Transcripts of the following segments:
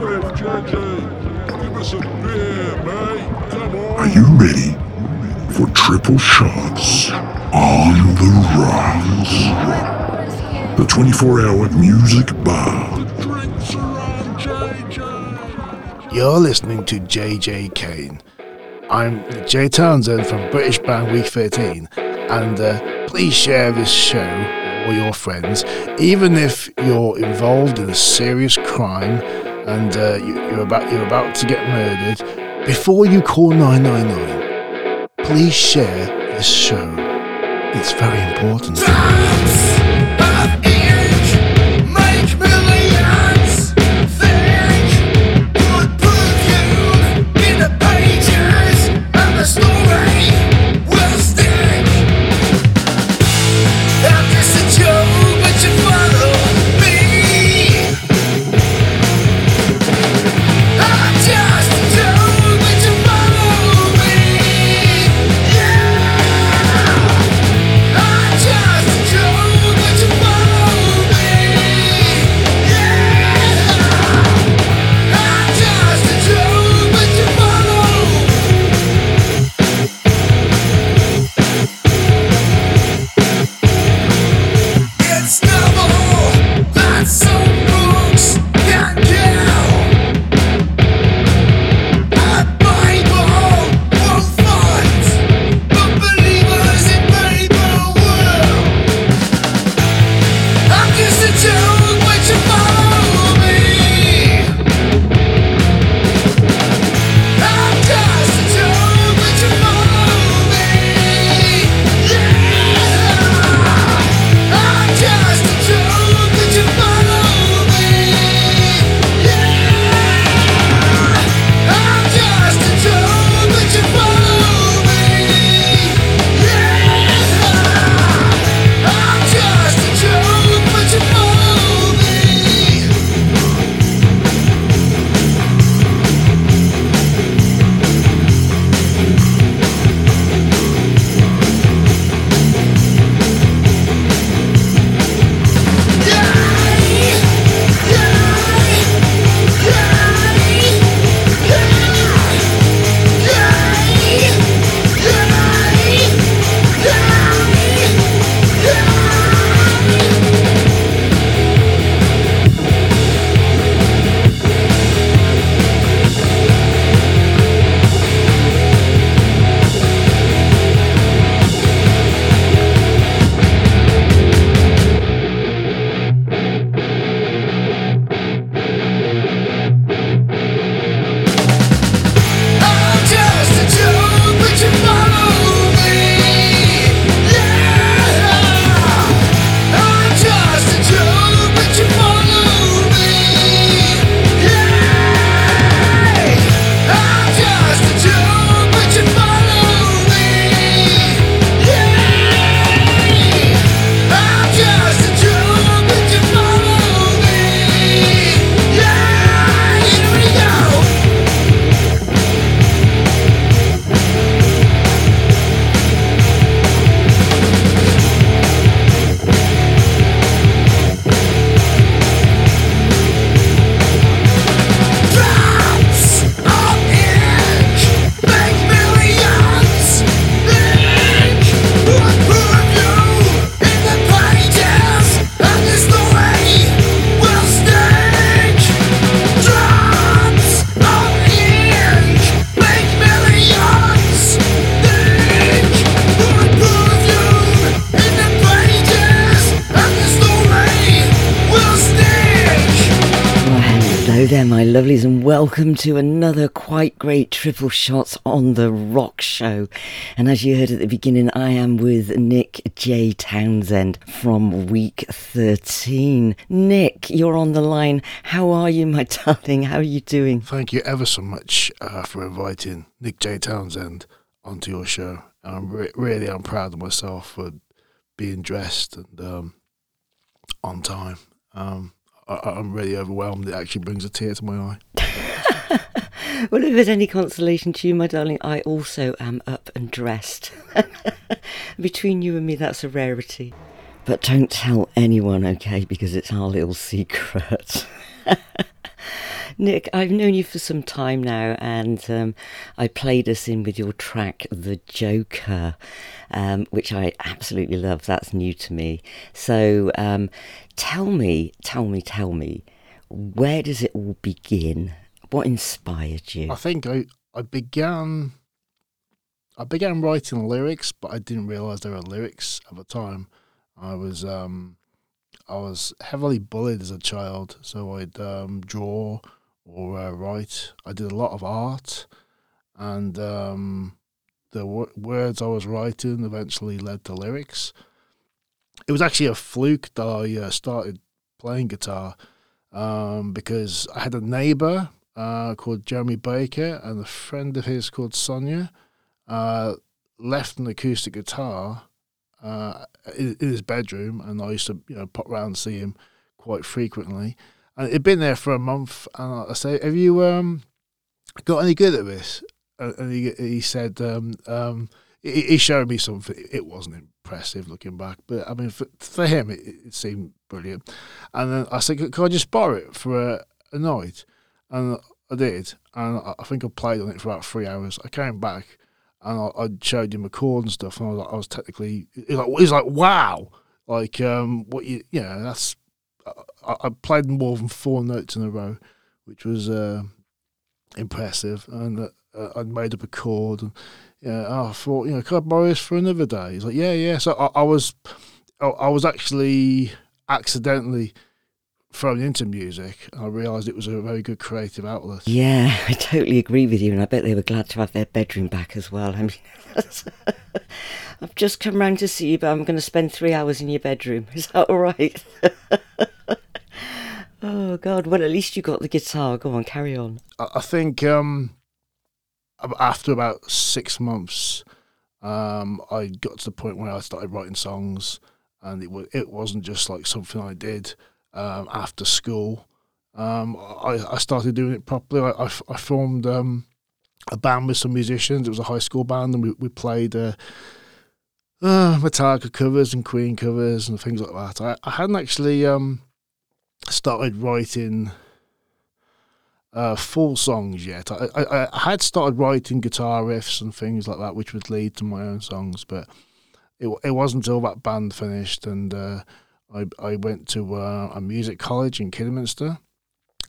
Are you ready for triple shots on the rocks? The 24 hour music bar. You're listening to JJ Kane. I'm Jay Townsend from British Band Week 13, and uh, please share this show with all your friends, even if you're involved in a serious crime and uh, you, you're about you're about to get murdered. Before you call 999, please share this show. It's very important. Welcome to another quite great triple shots on the rock show. And as you heard at the beginning, I am with Nick J. Townsend from week 13. Nick, you're on the line. How are you, my darling? How are you doing? Thank you ever so much uh, for inviting Nick J. Townsend onto your show. I'm re- really, I'm proud of myself for being dressed and um, on time. Um, I, am really overwhelmed. It actually brings a tear to my eye. well, if there's any consolation to you, my darling, I also am up and dressed. Between you and me, that's a rarity. But don't tell anyone, okay, because it's our little secret. Nick, I've known you for some time now, and um, I played us in with your track "The Joker," um, which I absolutely love. That's new to me. So, um, tell me, tell me, tell me, where does it all begin? What inspired you? I think I I began I began writing lyrics, but I didn't realize there were lyrics at the time. I was um I was heavily bullied as a child, so I'd um, draw or uh, write. I did a lot of art, and um, the w- words I was writing eventually led to lyrics. It was actually a fluke that I uh, started playing guitar um, because I had a neighbor uh, called Jeremy Baker and a friend of his called Sonia uh, left an acoustic guitar uh, in, his bedroom, and I used to you know pop round and see him quite frequently. And it'd been there for a month, and I say, "Have you um, got any good at this?" And he he said, um, um, he, he showed me something. It wasn't impressive looking back, but I mean, for, for him, it, it seemed brilliant. And then I said, "Can I just borrow it for a, a night?" And I did, and I think I played on it for about three hours. I came back and I, I, showed him a chord and stuff, and I was like, I was technically, he's like, he's like, wow, like um, what you, you know, that's. I, I, played more than four notes in a row, which was uh, impressive, and uh, I'd made up a chord, and yeah, I thought, you know, can I borrow this for another day? He's like, yeah, yeah. So I, I was, I, I was actually accidentally thrown into music, I realised it was a very good creative outlet. Yeah, I totally agree with you, and I bet they were glad to have their bedroom back as well. I mean, I've just come round to see you, but I'm going to spend three hours in your bedroom. Is that all right? oh God! Well, at least you got the guitar. Go on, carry on. I think um, after about six months, um, I got to the point where I started writing songs, and it was it wasn't just like something I did um, after school. Um, I, I started doing it properly. I, I, I formed um, a band with some musicians. It was a high school band, and we, we played uh, uh, Metallica covers and Queen covers and things like that. I, I hadn't actually um, started writing uh, full songs yet. I, I, I had started writing guitar riffs and things like that, which would lead to my own songs, but it it wasn't until that band finished and uh, I, I went to uh, a music college in Kidderminster.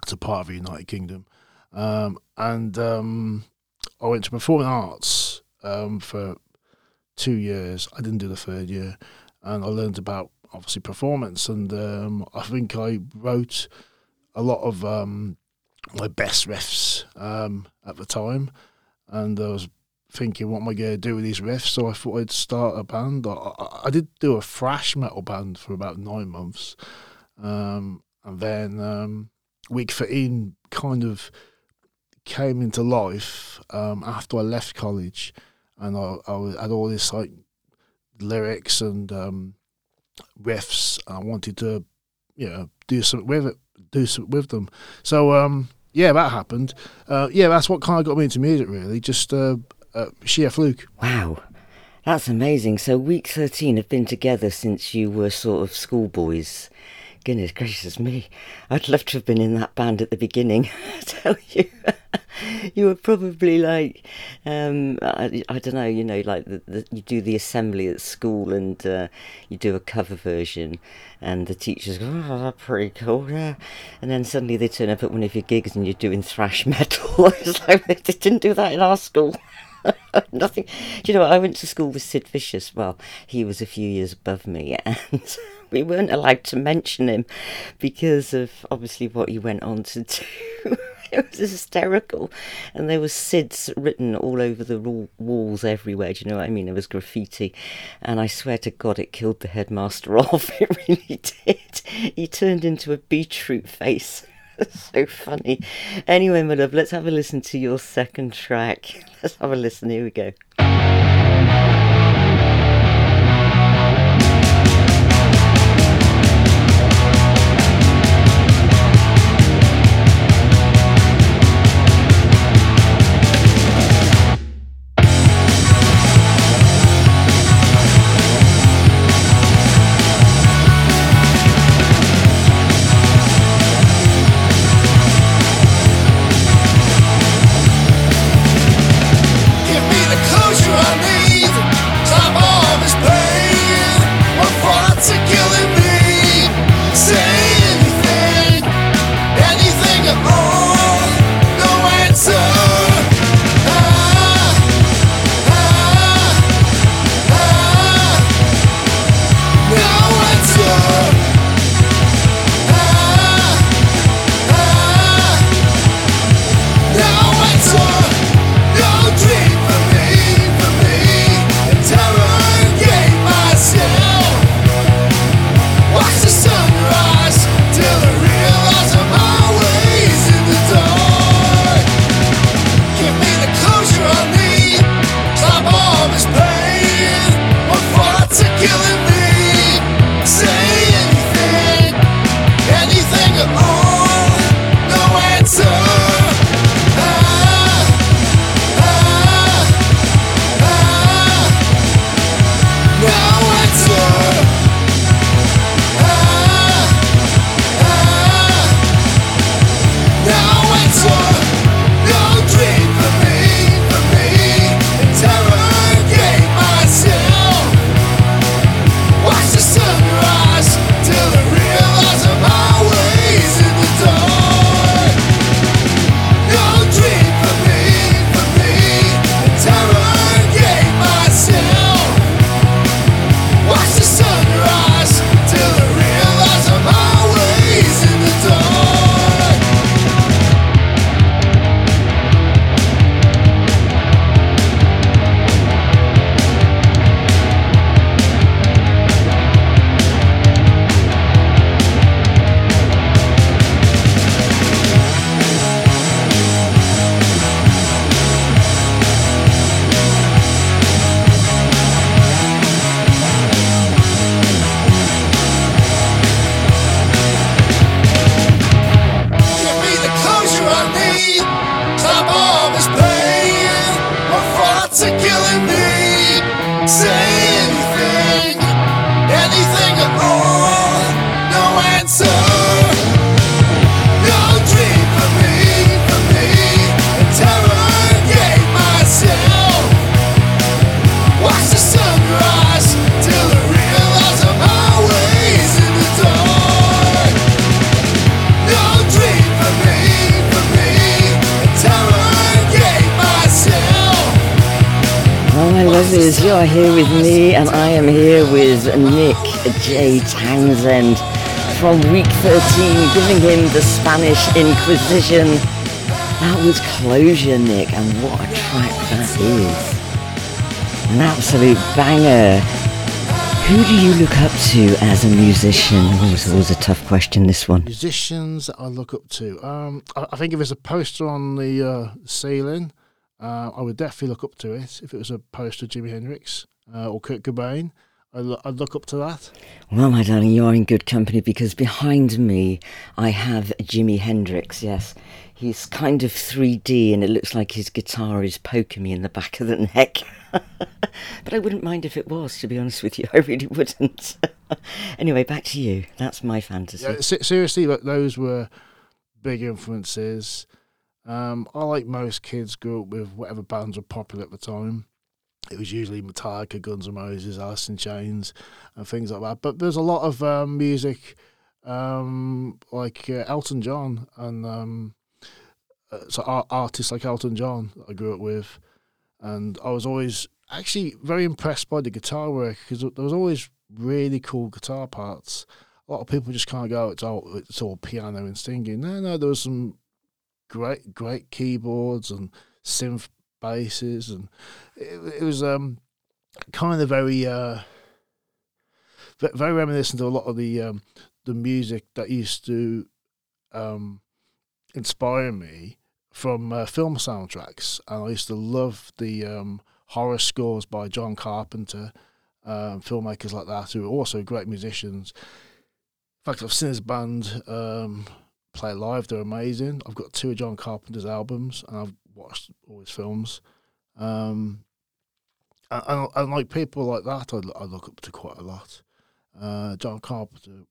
It's a part of the United Kingdom. Um, and um, I went to performing arts um, for two years. I didn't do the third year. And I learned about, obviously, performance. And um, I think I wrote a lot of um, my best riffs um, at the time. And I was thinking, what am I going to do with these riffs? So I thought I'd start a band. I, I did do a thrash metal band for about nine months. Um, and then um, Week 13 kind of came into life um, after I left college. And I, I had all this like lyrics and um, riffs. I wanted to, you know, do something with it, do something with them. So, um, yeah, that happened. Uh, yeah, that's what kind of got me into music, really. Just uh, uh, sheer fluke. Wow. That's amazing. So, week 13 have been together since you were sort of schoolboys. Goodness gracious me. I'd love to have been in that band at the beginning. I tell you. you were probably like, um, I, I don't know, you know, like the, the, you do the assembly at school and uh, you do a cover version, and the teachers go, oh, that's pretty cool, yeah. And then suddenly they turn up at one of your gigs and you're doing thrash metal. it's like, they didn't do that in our school. Nothing. Do you know, I went to school with Sid Vicious. Well, he was a few years above me, and we weren't allowed to mention him because of obviously what he went on to do. it was hysterical, and there was Sids written all over the walls everywhere. Do you know what I mean? It was graffiti, and I swear to God, it killed the headmaster off. It really did. He turned into a beetroot face. so funny. Anyway, my love, let's have a listen to your second track. Let's have a listen. Here we go. Giving him the Spanish Inquisition. That was Closure, Nick, and what a track that is. An absolute banger. Who do you look up to as a musician? Always, always a tough question, this one. Musicians I look up to. Um, I, I think if there's a poster on the uh, ceiling, uh, I would definitely look up to it if it was a poster of Jimi Hendrix uh, or Kurt Cobain. I'd, look up to that. Well, my darling, you are in good company because behind me I have Jimi Hendrix. Yes, he's kind of 3D and it looks like his guitar is poking me in the back of the neck. but I wouldn't mind if it was, to be honest with you. I really wouldn't. anyway, back to you. That's my fantasy. Yeah, seriously, those were big influences. Um, I like most kids grew up with whatever bands were popular at the time. It was usually Metallica, Guns N' Roses, Alice in Chains, and things like that. But there's a lot of um, music um, like uh, Elton John and um, uh, so artists like Elton John that I grew up with, and I was always actually very impressed by the guitar work because there was always really cool guitar parts. A lot of people just can't go. It's all it's all piano and singing. No, no, there was some great great keyboards and synth basses, and it, it was um, kind of very uh, very reminiscent of a lot of the um, the music that used to um, inspire me from uh, film soundtracks, and I used to love the um, horror scores by John Carpenter, um, filmmakers like that who are also great musicians. In fact, I've seen his band um, play live. They're amazing. I've got two of John Carpenter's albums, and I've watched all his films. Um, and, and, and, like people like that, I, I, look up to quite a lot. Uh, John Carpenter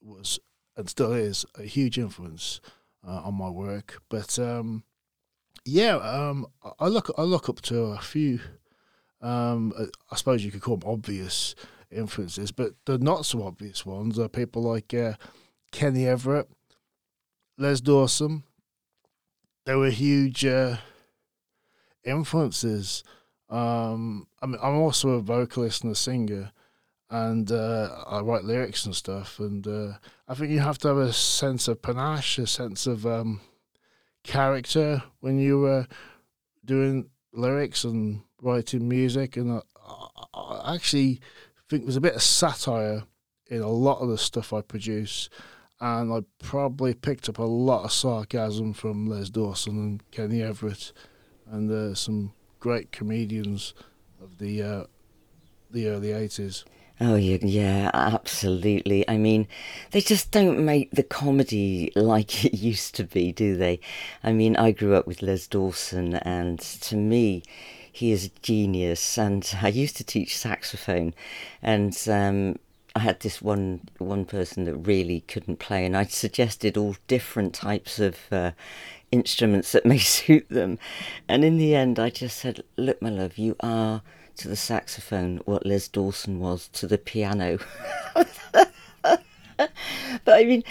was and still is a huge influence uh, on my work. But um, yeah, um, I look I look up to a few. Um, I suppose you could call them obvious influences, but the not so obvious ones are people like uh, Kenny Everett, Les Dawson, they were huge uh, influences. Um, I mean, I'm also a vocalist and a singer, and uh, I write lyrics and stuff. And uh, I think you have to have a sense of panache, a sense of um, character when you are doing lyrics and writing music. And I, I actually think there's a bit of satire in a lot of the stuff I produce and I probably picked up a lot of sarcasm from Les Dawson and Kenny Everett, and uh, some great comedians of the uh, the early eighties. Oh yeah, absolutely. I mean, they just don't make the comedy like it used to be, do they? I mean, I grew up with Les Dawson, and to me, he is a genius. And I used to teach saxophone, and um, I had this one one person that really couldn't play, and I suggested all different types of uh, instruments that may suit them. And in the end, I just said, "Look, my love, you are to the saxophone what Les Dawson was to the piano." but I mean,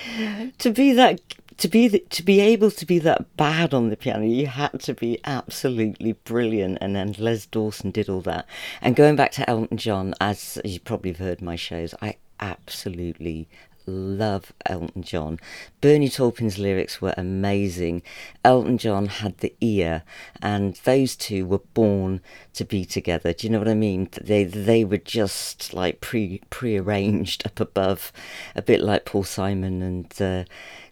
to be that to be the, to be able to be that bad on the piano, you had to be absolutely brilliant. And then Les Dawson did all that. And going back to Elton John, as you probably have heard my shows, I absolutely love Elton John. Bernie Taupin's lyrics were amazing. Elton John had the ear, and those two were born to be together. Do you know what I mean? They they were just like pre prearranged up above, a bit like Paul Simon and uh,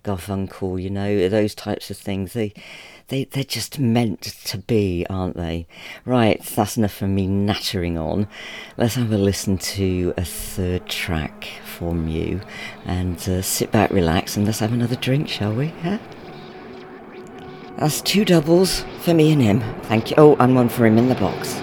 Garfunkel. You know those types of things. They they they're just meant to be, aren't they? Right, that's enough for me nattering on. Let's have a listen to a third track from you, and uh, sit back, relax, and let's have another drink, shall we? Yeah. That's two doubles for me and him. Thank you. Oh, and one for him in the box.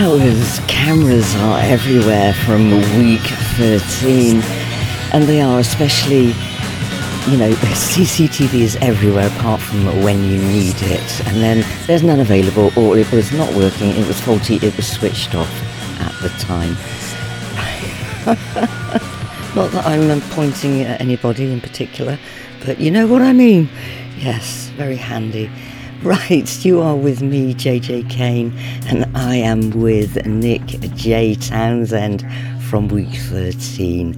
Was cameras are everywhere from week 13, and they are especially, you know, CCTV is everywhere apart from when you need it, and then there's none available, or it was not working, it was faulty, it was switched off at the time. not that I'm um, pointing at anybody in particular, but you know what I mean. Yes, very handy. Right, you are with me, JJ Kane, and I am with Nick J. Townsend from week 13.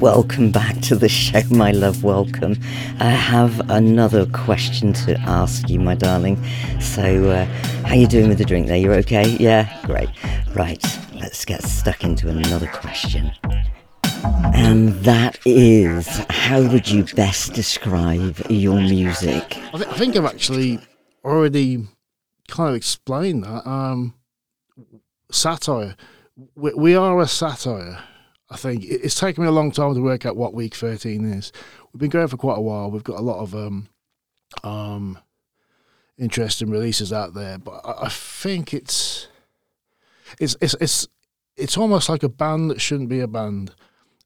Welcome back to the show, my love. Welcome. I have another question to ask you, my darling. So, uh, how you doing with the drink there? You're okay? Yeah, great. Right, let's get stuck into another question. And that is, how would you best describe your music? I, th- I think I've actually already kind of explained that. Um, satire. We, we are a satire. I think it's taken me a long time to work out what week 13 is. We've been going for quite a while. We've got a lot of um, um, interesting releases out there, but I, I think it's it's it's it's it's almost like a band that shouldn't be a band.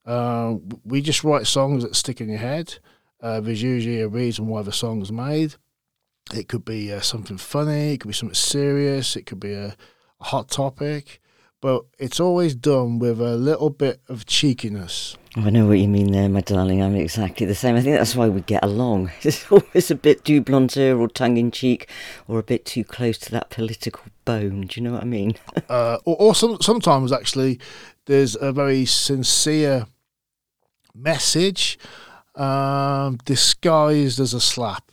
Uh, we just write songs that stick in your head. Uh, there's usually a reason why the song's made. It could be uh, something funny, it could be something serious, it could be a, a hot topic but it's always done with a little bit of cheekiness. I know what you mean there, my darling. I'm exactly the same. I think that's why we get along. It's always a bit too blunter or tongue in cheek or a bit too close to that political bone. Do you know what I mean? uh, or, or some, sometimes, actually, there's a very sincere message um, disguised as a slap.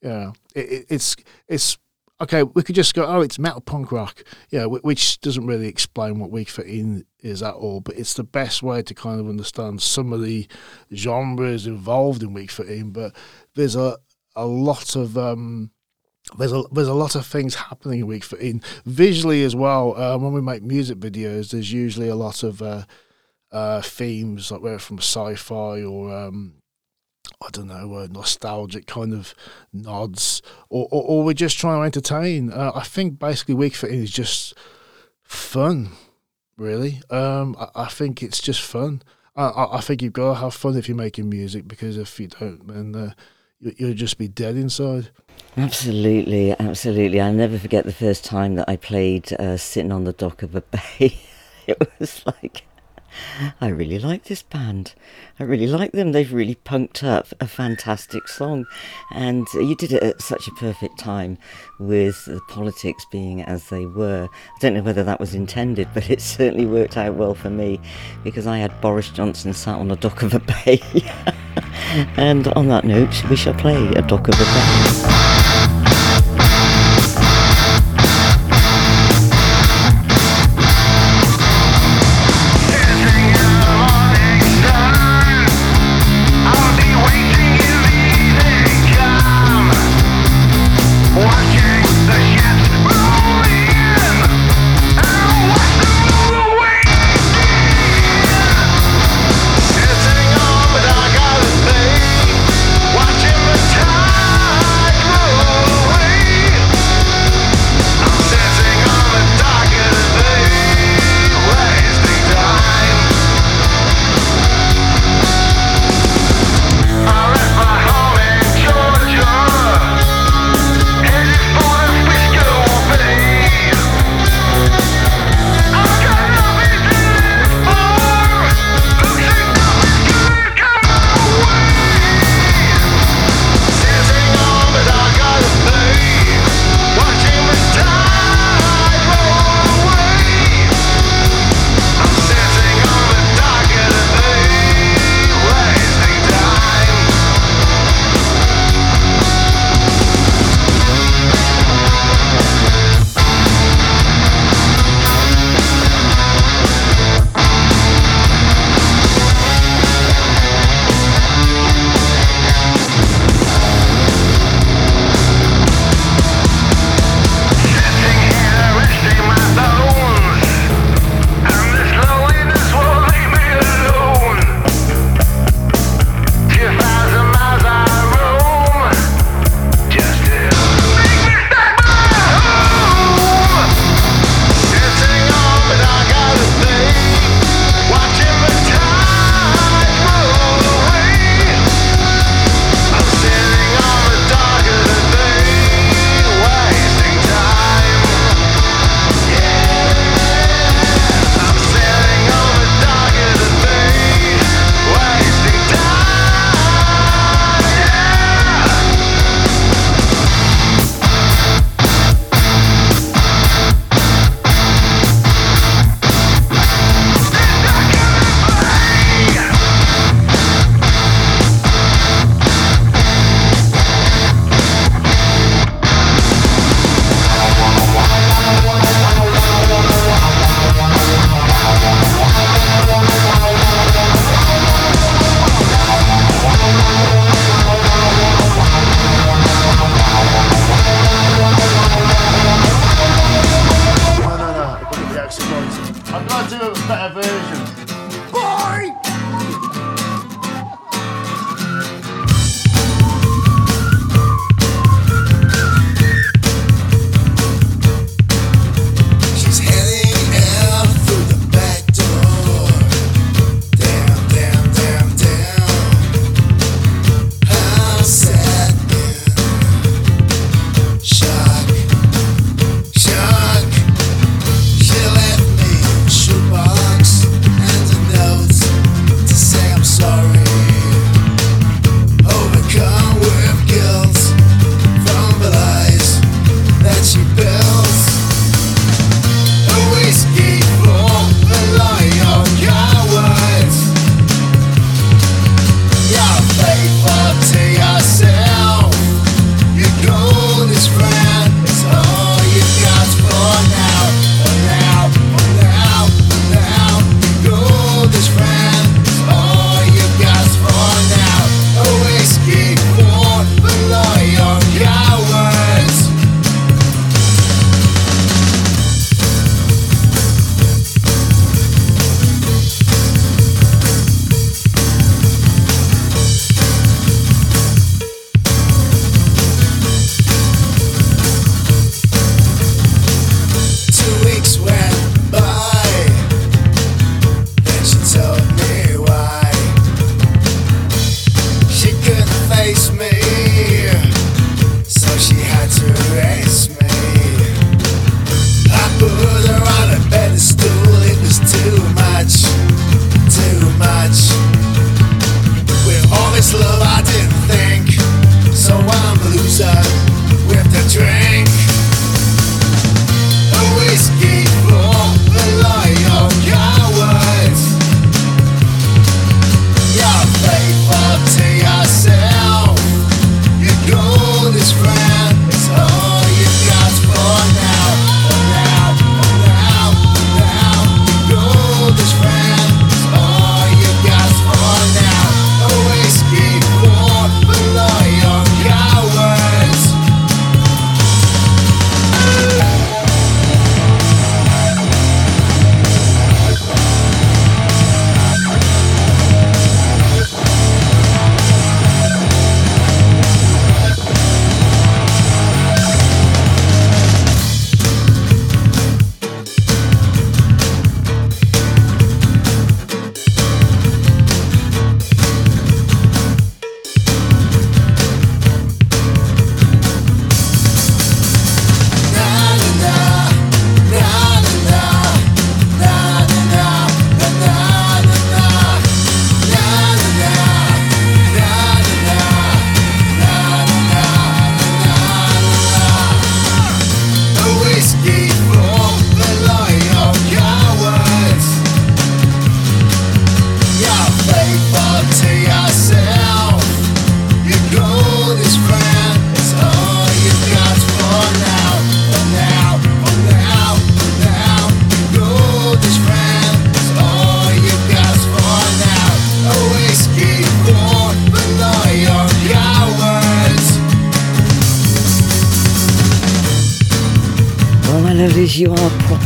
Yeah, it, it, it's it's okay, we could just go, oh, it's metal punk rock, yeah, which doesn't really explain what Week 13 is at all, but it's the best way to kind of understand some of the genres involved in Week 13. But there's a a lot of um, there's a there's a lot of things happening in Week 13 visually as well. Uh, when we make music videos, there's usually a lot of uh, uh, themes like whether from sci-fi or um, I don't know, uh, nostalgic kind of nods, or, or, or, we're just trying to entertain. Uh, I think basically Week 13 is just fun, really. Um, I, I, think it's just fun. I, I, think you've got to have fun if you're making music because if you don't, then uh, you, you'll just be dead inside. Absolutely, absolutely. I'll never forget the first time that I played uh, Sitting on the Dock of a Bay. it was like I really like this band. I really like them. They've really punked up a fantastic song. And you did it at such a perfect time with the politics being as they were. I don't know whether that was intended, but it certainly worked out well for me because I had Boris Johnson sat on a dock of a bay. and on that note, we shall play a dock of a bay.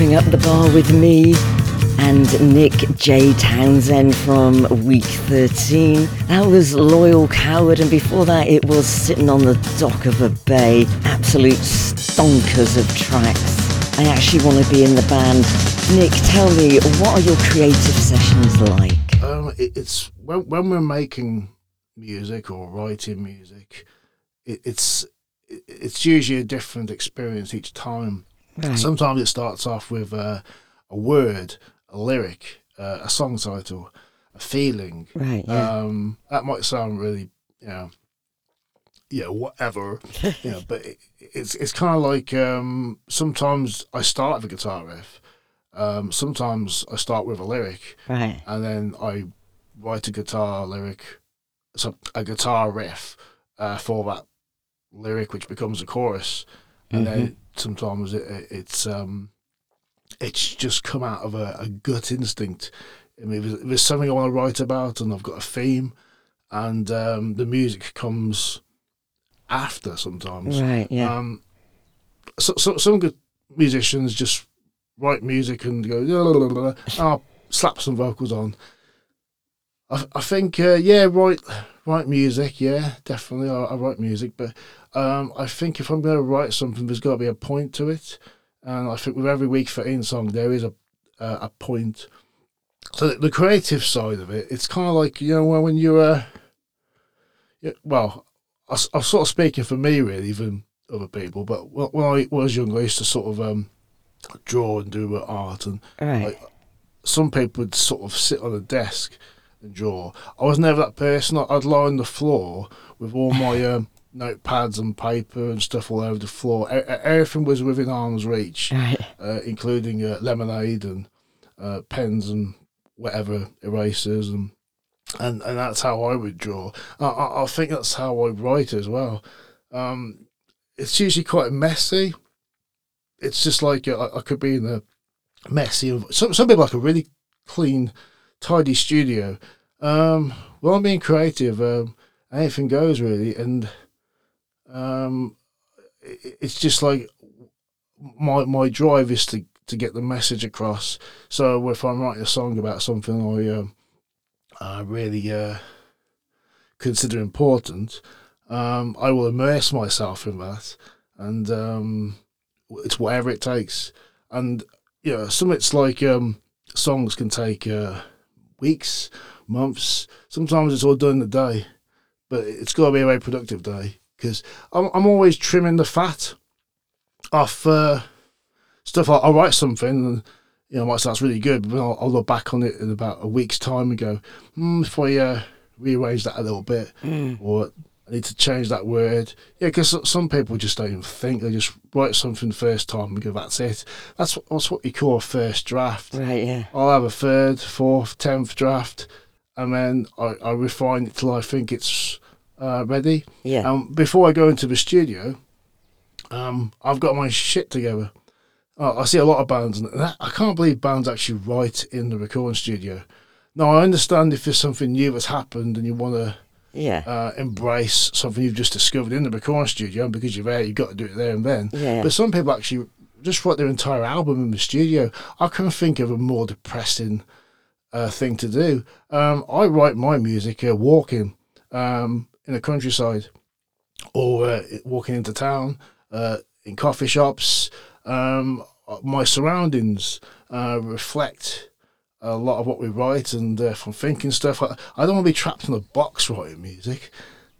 Propping up the bar with me and Nick J. Townsend from Weak 13. That was Loyal Coward, and before that, it was Sitting on the Dock of a Bay. Absolute stonkers of tracks. I actually want to be in the band. Nick, tell me, what are your creative sessions like? Um, it, it's when, when we're making music or writing music, it, it's it's usually a different experience each time. Right. Sometimes it starts off with uh, a word, a lyric, uh, a song title, a feeling. Right, yeah. Um, that might sound really, you know, yeah, whatever, you know, but it, it's it's kind of like um, sometimes I start with a guitar riff. Um, sometimes I start with a lyric, right. and then I write a guitar lyric, so a guitar riff uh, for that lyric, which becomes a chorus, and then sometimes it, it, it's um, it's just come out of a, a gut instinct. I mean, if there's, something I want to write about, and I've got a theme, and um, the music comes after sometimes. Right, yeah. Um, so, so some good musicians just write music and go, "La, la, la, la, la," I'll slap some vocals on. I, I think, uh, yeah, write write music, yeah, definitely. I, I write music, but um, I think if I'm going to write something, there's got to be a point to it. And I think with every week for in song, there is a uh, a point. So the, the creative side of it, it's kind of like you know when you're, uh, yeah, well, I'm sort of speaking for me really than other people. But when when I was younger, I used to sort of um, draw and do art, and right. like, some people would sort of sit on a desk draw. I was never that person. I'd lie on the floor with all my um, notepads and paper and stuff all over the floor. E- everything was within arm's reach, right. uh, including uh, lemonade and uh, pens and whatever erasers and. And, and that's how I would draw. I, I, think that's how I write as well. Um, it's usually quite messy. It's just like uh, I, I could be in a messy. Some some people like a really clean, tidy studio. Um, well, I'm being creative. Um, anything goes really, and um, it's just like my my drive is to to get the message across. So if I'm writing a song about something I um, uh, really uh, consider important, um, I will immerse myself in that, and um, it's whatever it takes. And know, some it's like um, songs can take uh, weeks, months. Sometimes it's all done in a day, but it's got to be a very productive day because I'm I'm always trimming the fat off uh, stuff. I'll, I'll write something and you know, might sound really good, but I'll, I'll look back on it in about a week's time and go, hmm, if I uh, rearrange that a little bit, or I need to change that word. Yeah, because some people just don't even think; they just write something the first time and go, "That's it." That's what, that's what you call a first draft. Right, yeah. I'll have a third, fourth, tenth draft, and then I, I refine it till I think it's uh, ready. Yeah. Um, before I go into the studio, um, I've got my shit together. Uh, I see a lot of bands, and that, I can't believe bands actually write in the recording studio. Now, I understand if there's something new that's happened and you want to yeah. uh, embrace something you've just discovered in the recording studio, and because you're there, you've got to do it there and then. Yeah. But some people actually just write their entire album in the studio. I can't think of a more depressing uh, thing to do. Um, I write my music uh, walking um, in the countryside or uh, walking into town, uh, in coffee shops. Um, my surroundings uh, reflect a lot of what we write, and uh, from thinking stuff. I, I don't want to be trapped in a box writing music.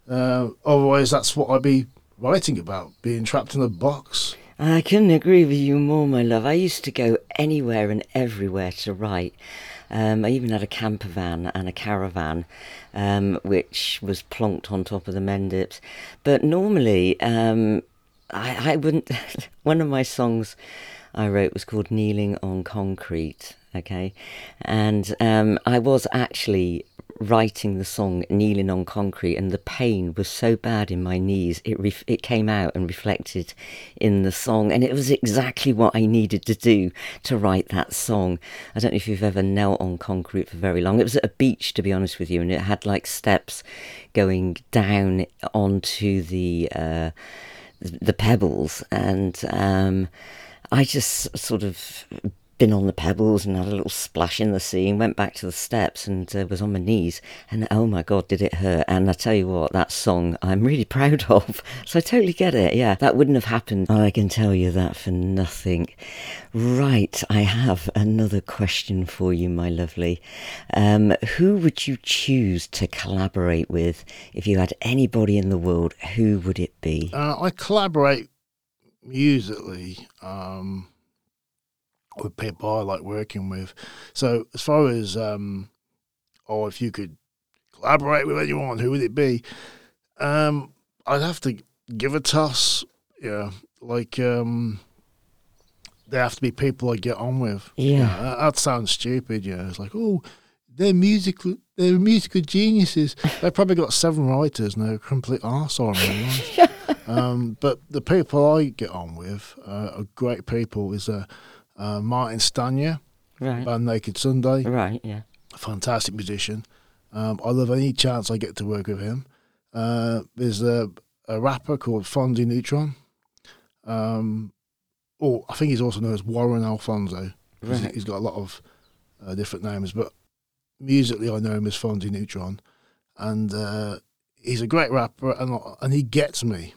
Uh, otherwise, that's what I'd be writing about: being trapped in a box. I couldn't agree with you more, my love. I used to go anywhere and everywhere to write. Um, I even had a camper van and a caravan, um, which was plonked on top of the Mendips. But normally, um, I, I wouldn't. one of my songs I wrote was called Kneeling on Concrete, okay? And um, I was actually writing the song Kneeling on Concrete, and the pain was so bad in my knees, it, ref- it came out and reflected in the song. And it was exactly what I needed to do to write that song. I don't know if you've ever knelt on concrete for very long. It was at a beach, to be honest with you, and it had like steps going down onto the. Uh, the pebbles and um, I just sort of been on the pebbles and had a little splash in the sea and went back to the steps and uh, was on my knees. And oh my god did it hurt. And i tell you what that song i'm really proud of. So i totally get it. Yeah that wouldn't have happened. I can tell you that for nothing. Right i have another question for you my lovely. Um, who would you choose to collaborate with? If you had anybody in the world who would it be? Uh, i collaborate musically um with people I like working with. So as far as um, or if you could collaborate with anyone, who would it be? Um, I'd have to give a toss. Yeah, like um, they have to be people I get on with. Yeah, that, that sounds stupid. Yeah, it's like oh, they're musical. They're musical geniuses. They've probably got seven writers and they're a complete arse on um, but the people I get on with uh, are great people. Is a uh, uh, Martin Stanya, right. band Naked Sunday. Right, yeah. Fantastic musician. Um, I love any chance I get to work with him. Uh, there's a, a rapper called Fonzie Neutron. Um, oh, I think he's also known as Warren Alfonso. Right. He's got a lot of uh, different names, but musically I know him as Fonzie Neutron. And uh, he's a great rapper, and, and he gets me.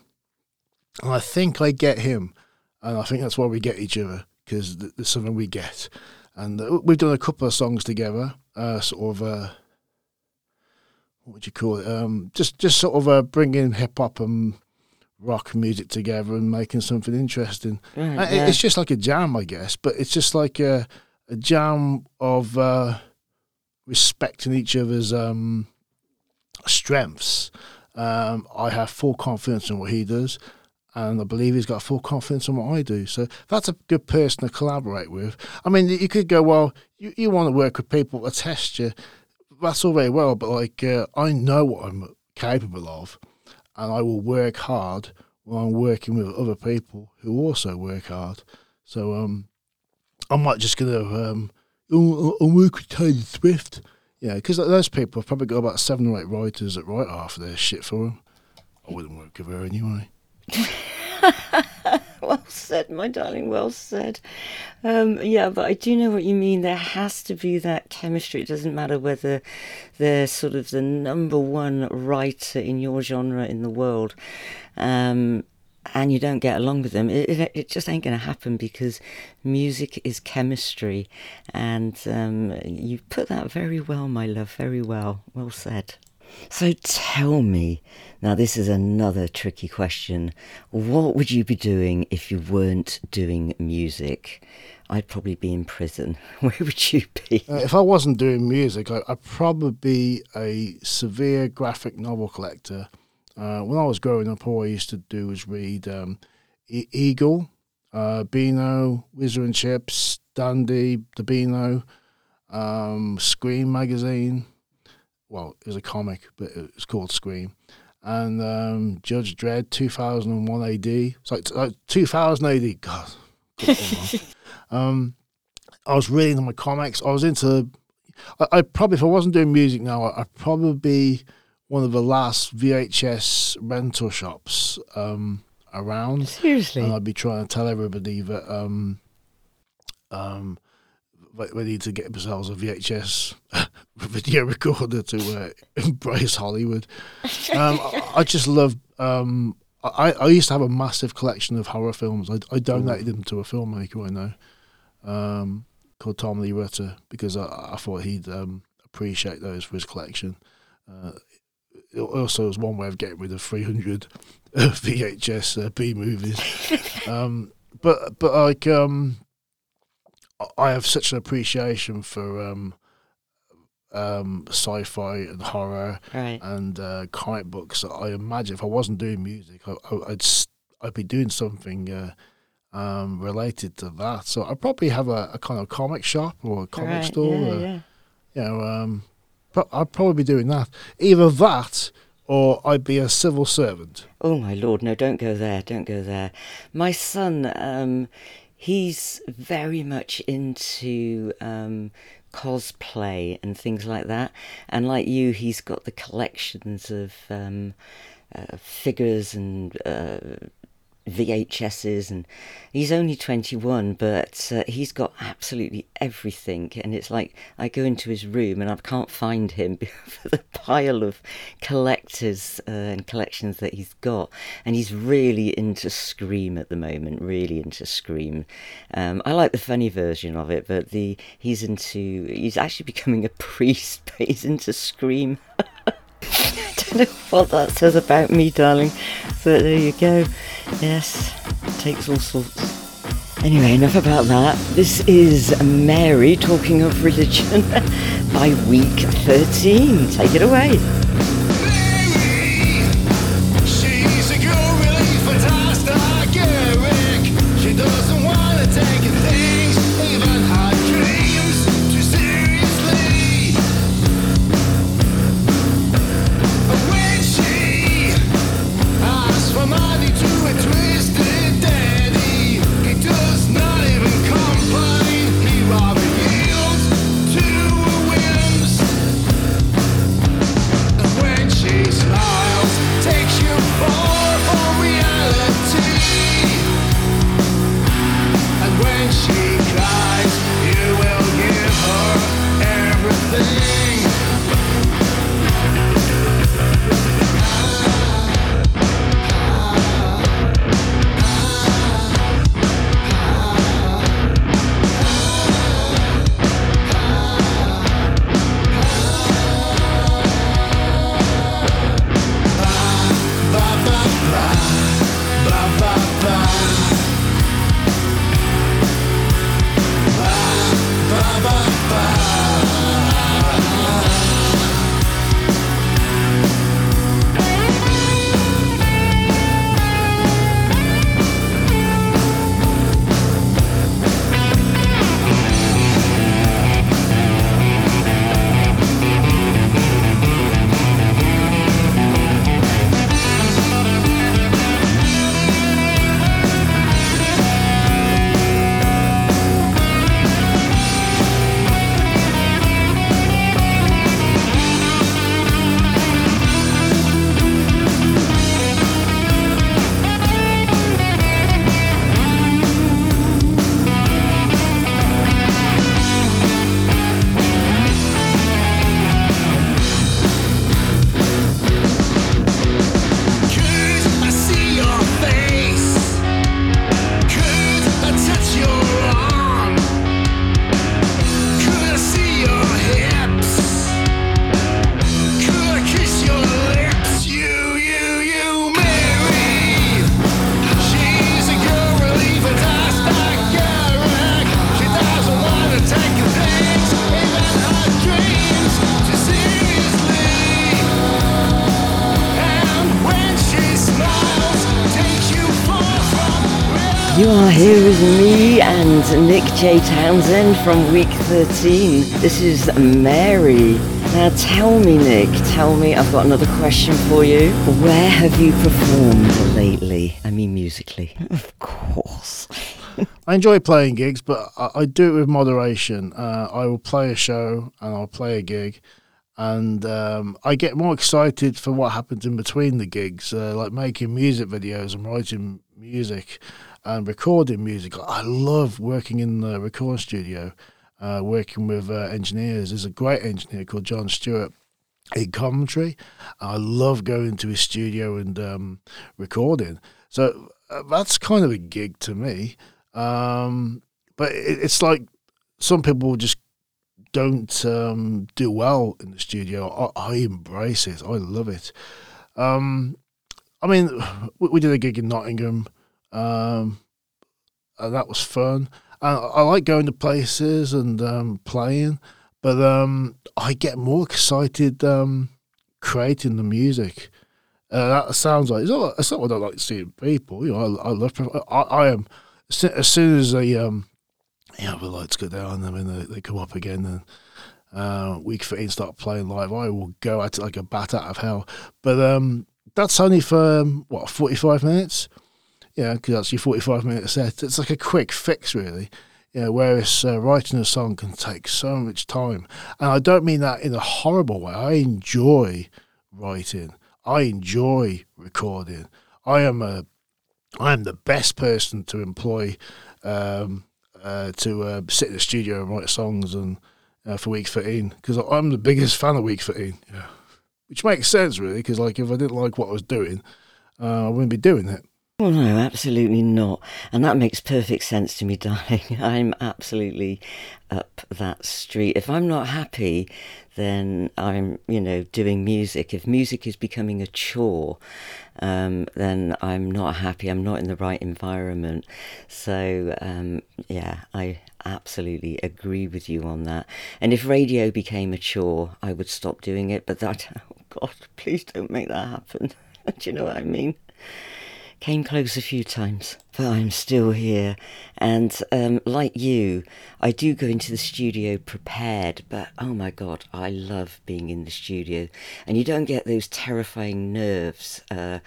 And I think I get him. And I think that's why we get each other because there's something we get. And uh, we've done a couple of songs together, uh, sort of, uh, what would you call it? Um, just, just sort of uh, bringing hip hop and rock music together and making something interesting. Uh, yeah. It's just like a jam, I guess, but it's just like a, a jam of uh, respecting each other's um, strengths. Um, I have full confidence in what he does and I believe he's got full confidence in what I do. So that's a good person to collaborate with. I mean, you could go, well, you, you want to work with people that test you. That's all very well, but like uh, I know what I'm capable of, and I will work hard when I'm working with other people who also work hard. So um, I'm not just gonna um, oh, I'll work with Taylor Swift. Yeah, because those people have probably got about seven or eight writers that write half of their shit for them. I wouldn't work with her anyway. well said, my darling. Well said. Um, yeah, but I do know what you mean. There has to be that chemistry. It doesn't matter whether they're sort of the number one writer in your genre in the world. Um, and you don't get along with them, it, it, it just ain't going to happen because music is chemistry. And um, you put that very well, my love, very well. Well said. So tell me, now this is another tricky question. What would you be doing if you weren't doing music? I'd probably be in prison. Where would you be? Uh, if I wasn't doing music, I, would probably be a severe graphic novel collector. Uh, when I was growing up, all I used to do was read um, e- Eagle, uh, Beano, Whizzer and Chips, Dandy, the Beano, um, Scream magazine well, it was a comic, but it was called Scream. And um, Judge Dredd, 2001 AD. It's like, like 2000 AD. God. um, I was really into my comics. I was into. I, I probably, if I wasn't doing music now, I, would probably be one of the last VHS rental shops um, around. Seriously, and I'd be trying to tell everybody that um, um, we need to get ourselves a VHS video recorder to uh, embrace Hollywood. Um, I, I, just love. Um, I, I used to have a massive collection of horror films. I, I donated them to a filmmaker I know um, called Tom Lee Rutter because I, I thought he'd um, appreciate those for his collection. Uh, it also was one way of getting rid of 300 VHS uh, B movies. Um, but but like um, I have such an appreciation for um, um, sci-fi and horror right. and uh, comic books. I imagine if I wasn't doing music, I, would I'd be doing something uh, um, related to that. So I'd probably have a, a, kind of comic shop or a comic right. store. Yeah, or, yeah. You know, um, I'd probably be doing that. Either that or I'd be a civil servant. Oh my lord, no! Don't go there. Don't go there. My son, um, he's very much into um, cosplay and things like that. And like you, he's got the collections of um, uh, figures and uh, VHSs, and he's only 21, but uh, he's got absolutely everything. And it's like I go into his room and I can't find him for the pile of collectors uh, and collections that he's got. And he's really into Scream at the moment, really into Scream. Um, I like the funny version of it, but the he's into he's actually becoming a priest, but he's into Scream. Don't know what that says about me, darling. But there you go. Yes, takes all sorts. Anyway, enough about that. This is Mary talking of religion by Weak 13. Take it away. J. Townsend from Weak 13. This is Mary. Now tell me, Nick, tell me, I've got another question for you. Where have you performed lately? I mean, musically. Of course. I enjoy playing gigs, but I, I do it with moderation. Uh, I will play a show and I'll play a gig, and um, I get more excited for what happens in between the gigs, uh, like making music videos and writing music and recording music. I love working in the recording studio, uh, working with uh, engineers. There's a great engineer called John Stewart in Coventry. I love going to his studio and um, recording. So uh, that's kind of a gig to me. Um, but it, it's like some people just don't um, do well in the studio. I, I, embrace it. I love it. Um, I mean, we, we, did a gig in Nottingham um, and that was fun. And I like going to places and um, playing, but um, I get more excited um, creating the music. Uh, that sounds like it's not, it's not what I like seeing people. You know, I, I love. I, I, am as soon as they um, yeah, the lights go down and then they, they come up again and uh, week 15 start playing live. I will go at it like a bat out of hell. But um, that's only for um, what 45 minutes yeah, because that's your 45 minute set. It's like a quick fix, really. Yeah, whereas uh, writing a song can take so much time. And I don't mean that in a horrible way. I enjoy writing, I enjoy recording. I am a I am the best person to employ um, uh, to uh, sit in the studio and write songs and uh, for Weak 13 because I'm the biggest fan of Weak 13. Yeah. Which makes sense, really, because like if I didn't like what I was doing, uh, I wouldn't be doing it. Well, no, absolutely not. And that makes perfect sense to me, darling. I'm absolutely up that street. If I'm not happy, then I'm, you know, doing music. If music is becoming a chore, um, then I'm not happy. I'm not in the right environment. So, um, yeah, I absolutely agree with you on that. And if radio became a chore, I would stop doing it. But that, oh God, please don't make that happen. Do you know what I mean? Came close a few times, but I'm still here. And um, like you, I do go into the studio prepared, but oh my god, I love being in the studio. And you don't get those terrifying nerves uh,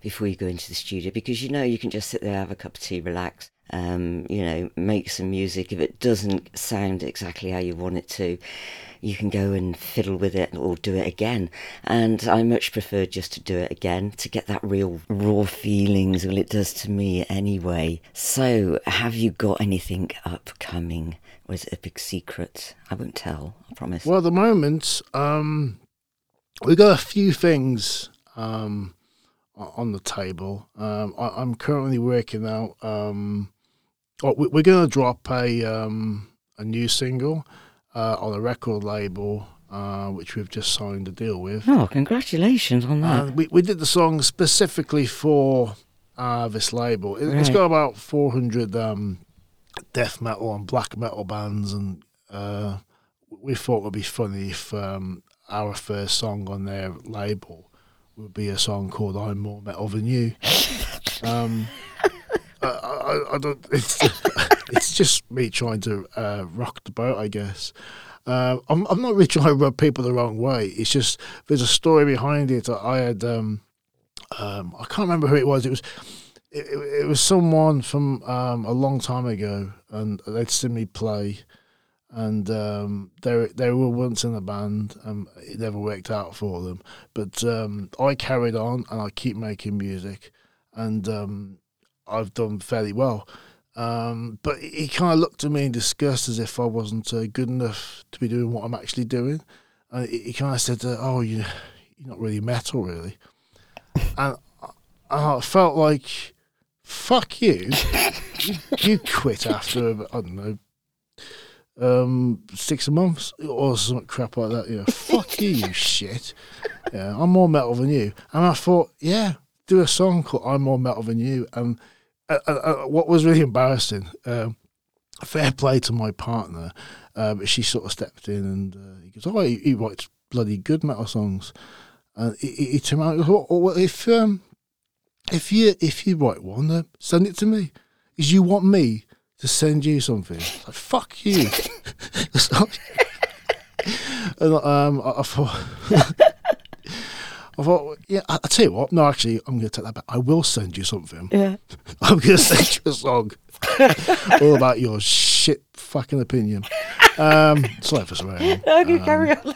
before you go into the studio because you know you can just sit there, have a cup of tea, relax. Um, you know, make some music. If it doesn't sound exactly how you want it to, you can go and fiddle with it or do it again. And I much prefer just to do it again to get that real raw feelings. Well, it does to me anyway. So, have you got anything upcoming? Is it a big secret? I won't tell, I promise. Well, at the moment, um, we've got a few things um, on the table. Um, I, am currently working out. Um, oh, we're going to drop a um, a new single uh, on a record label, uh, which we've just signed a deal with. Oh, congratulations on that! And we we did the song specifically for uh, this label. It, has got about four hundred um, death metal and black metal bands, and uh, we thought it would be funny if um, our first song on their label would be a song called "I'm More Metal Than You." um, I, I, I, don't. Just me trying to uh, rock the boat, I guess. Uh, I'm, I'm not really trying to rub people the wrong way. It's just there's a story behind it. that I had um, um, I can't remember who it was. It was it, it was someone from um, a long time ago, and they'd seen me play, and um, they they were once in a band, and it never worked out for them. But um, I carried on, and I keep making music, and um, I've done fairly well. Um, but he kind of looked at me in disgust as if I wasn't uh, good enough to be doing what I'm actually doing. And he, kind of said, uh, "Oh, you, you're not really metal, really." and I felt like, "Fuck you! you, quit after I don't know." Um, six months or some crap like that. You know, fuck you, you shit. Yeah, I'm more metal than you. And I thought, yeah, do a song called "I'm More Metal Than You," and uh, uh, uh, what was really embarrassing, um, fair play to my partner, uh, but she sort of stepped in and uh, he goes, "Oh, he, he, writes bloody good metal songs," and he, he, he turned around and goes, well, if um, if you if you write one, send it to me. Is you want me to send you something? Like fuck you. and um, I, I thought. I thought, yeah, I, will tell you what. No, actually, I'm going to take that back. I will send you something. Yeah. I'm going to send you a song all about your shit fucking opinion. Um, sorry for swearing. No, you um, carry on.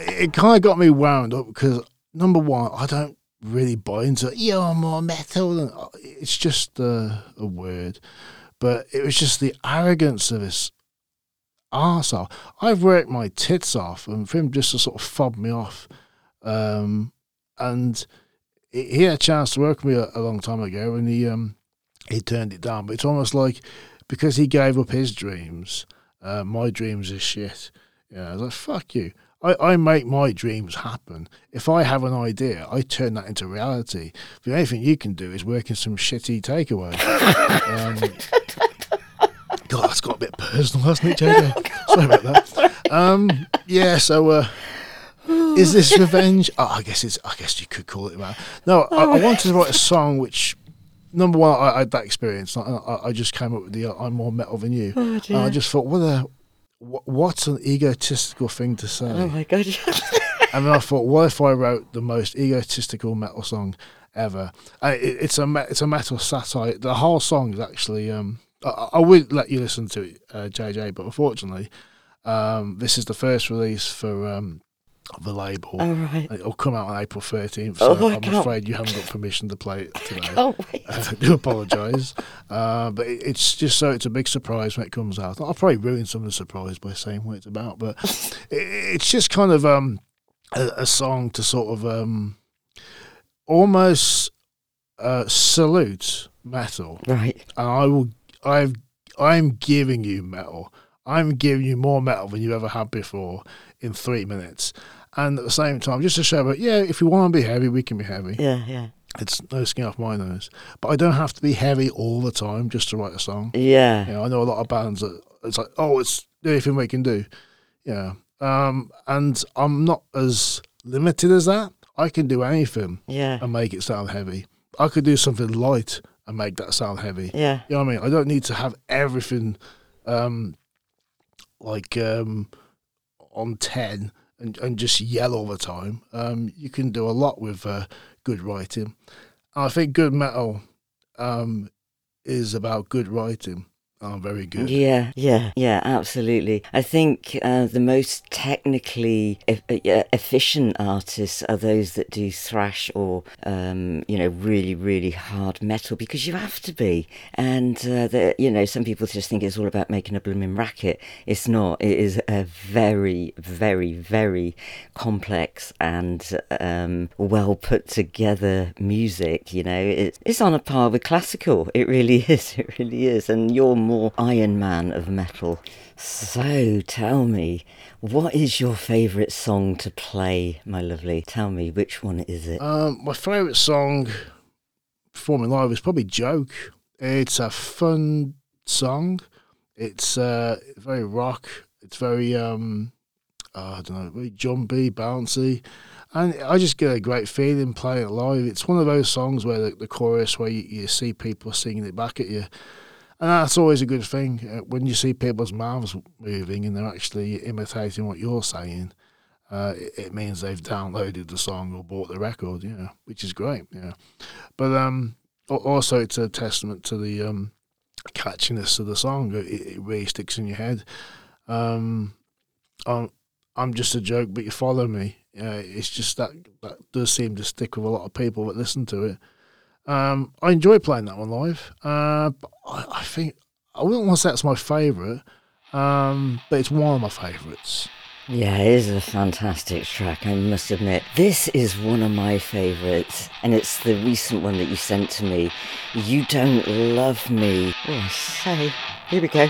it kind of got me wound up because number one, I don't really buy into you're more metal. Than, it's just a, a word, but it was just the arrogance of this arsehole. I've worked my tits off, and for him just to sort of fob me off um, and he had a chance to work with me a, a, long time ago, and he um, he turned it down. But it's almost like because he gave up his dreams, uh, my dreams are shit. Yeah, I was like, fuck you. I, I make my dreams happen. If I have an idea, I turn that into reality. The only thing you can do is work in some shitty takeaway. um, God, that's got a bit personal, hasn't it, JJ? Sorry about that. Um, yeah, so uh, is this revenge? Oh, I guess it's. I guess you could call it that. No, I, I wanted to write a song which, number one, I, I had that experience. I, I, just came up with the "I'm more metal than you," oh, and I just thought, what a, what's an egotistical thing to say? Oh my god! and then I thought, what if I wrote the most egotistical metal song ever? Uh, it, it's a it's a metal satire. The whole song is actually. Um, I, I would let you listen to it, uh, JJ, but unfortunately, um, this is the first release for um, of the label. Oh, right. It'll come out on April 13th, so Oh, I'm afraid you haven't got permission to play it today. Oh, wait. I do apologise, uh, but it- it's just so it's a big surprise when it comes out. I'll probably ruin some of the surprise by saying what it's about, but it, it's just kind of um, a, a song to sort of um, almost uh, salute metal, Right. and I will. I've. I'm giving you metal. I'm giving you more metal than you ever had before in three minutes. And at the same time, just to show that, yeah, if we want to be heavy, we can be heavy. Yeah, yeah. It's no skin off my nose. But I don't have to be heavy all the time just to write a song. Yeah. You know, I know a lot of bands that it's like, oh, it's anything we can do. Yeah. Um, and I'm not as limited as that. I can do anything Yeah. and make it sound heavy. I could do something light and make that sound heavy. Yeah. You know what I mean? I don't need to have everything um, like um, on 10 and, and just yell all the time. Um, you can do a lot with uh, good writing. I think good metal um, is about good writing. Oh, very good. Yeah, yeah, yeah, absolutely. I think uh, the most technically e- efficient artists are those that do thrash or, um, you know, really, really hard metal because you have to be. And, uh, the, you know, some people just think it's all about making a blooming racket. It's not. It is a very, very, very complex and um, well put together music. You know, it's, it's on a par with classical. It really is. It really is. And you're more Iron Man of metal. So tell me, what is your favourite song to play, my lovely? Tell me, which one is it? Um, my favourite song performing live is probably Joke. It's a fun song. It's uh, very rock. It's very um, uh, I don't know, very jumpy, bouncy, and I just get a great feeling playing it live. It's one of those songs where the, the chorus, where you, you see people singing it back at you, and that's always a good thing uh, when you see people's mouths moving and they're actually imitating what you're saying. Uh, it, it means they've downloaded the song or bought the record, you know, which is great, yeah. But um, also it's a testament to the um, catchiness of the song. It, it really sticks in your head. Um, I'm, I'm just a joke, but you follow me. Yeah, it's just that that does seem to stick with a lot of people that listen to it. Um, I enjoy playing that one live. Uh, I, I think I wouldn't want to say it's my favourite, um, but it's one of my favourites. Yeah, it is a fantastic track, I must admit. This is one of my favourites, and it's the recent one that you sent to me. You Don't Love Me. Oh, say. Here we go.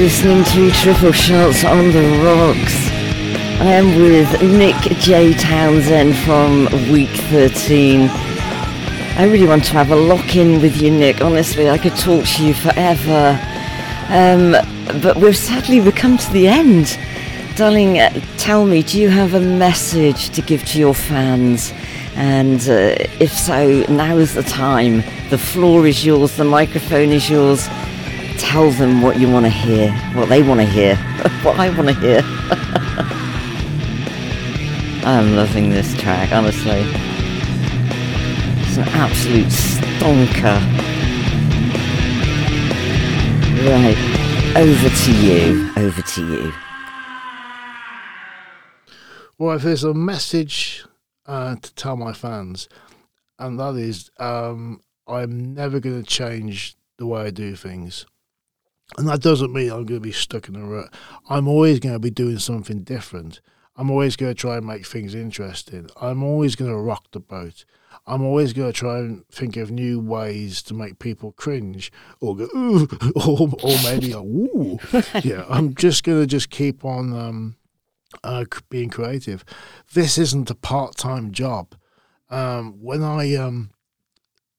Listening to Triple Shots on the Rocks. I am with Nick J. Townsend from Weak 13. I really want to have a lock in with you, Nick. Honestly, I could talk to you forever. Um, but we've sadly we've come to the end. Darling, uh, tell me, do you have a message to give to your fans? And uh, if so, now is the time. The floor is yours, the microphone is yours. Tell them what you want to hear, what they want to hear, what I want to hear. I'm loving this track, honestly. It's an absolute stonker. Right, over to you, over to you. Well, if there's a message uh, to tell my fans, and that is, um, I'm never going to change the way I do things. And that doesn't mean I'm going to be stuck in a rut. I'm always going to be doing something different. I'm always going to try and make things interesting. I'm always going to rock the boat. I'm always going to try and think of new ways to make people cringe or go, ooh, or, or maybe go, ooh. yeah, I'm just going to just keep on um, uh, being creative. This isn't a part-time job. Um, when I um,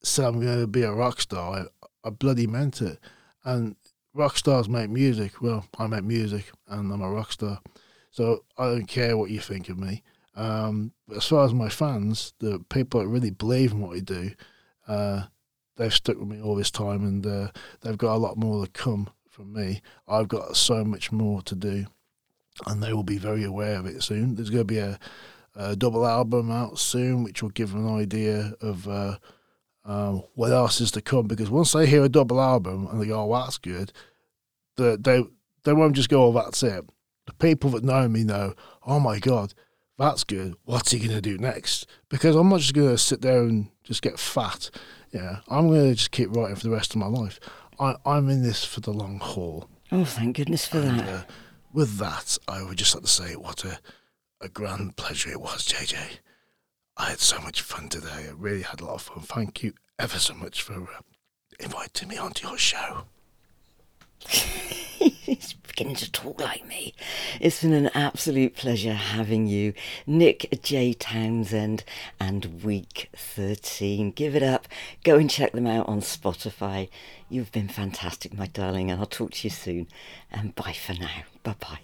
said I'm going to be a rock star, I, I bloody meant it. And rock stars make music. Well, I make music, and I'm a rock star. So I don't care what you think of me. Um, as far as my fans, the people that really believe in what I do, uh, they've stuck with me all this time, and uh, they've got a lot more to come from me. I've got so much more to do, and they will be very aware of it soon. There's going to be a, a double album out soon, which will give them an idea of uh, um, what else is to come. Because once they hear a double album and they go, "Oh, that's good," the, they they won't just go, "Oh, that's it." The people that know me know, "Oh my god." That's good. What's he going to do next? Because I'm not just going to sit there and just get fat. Yeah, I'm going to just keep writing for the rest of my life. I, I'm in this for the long haul. Oh, thank goodness for And that. uh, with that, I would just like to say what a, a grand pleasure it was, JJ. I had so much fun today. I really had a lot of fun. Thank you ever so much for uh, inviting me onto your show. He's beginning to talk like me. It's been an absolute pleasure having you, Nick J. Townsend, and Weak 13. Give it up. Go and check them out on Spotify. You've been fantastic, my darling, and I'll talk to you soon. And bye for now. Bye bye.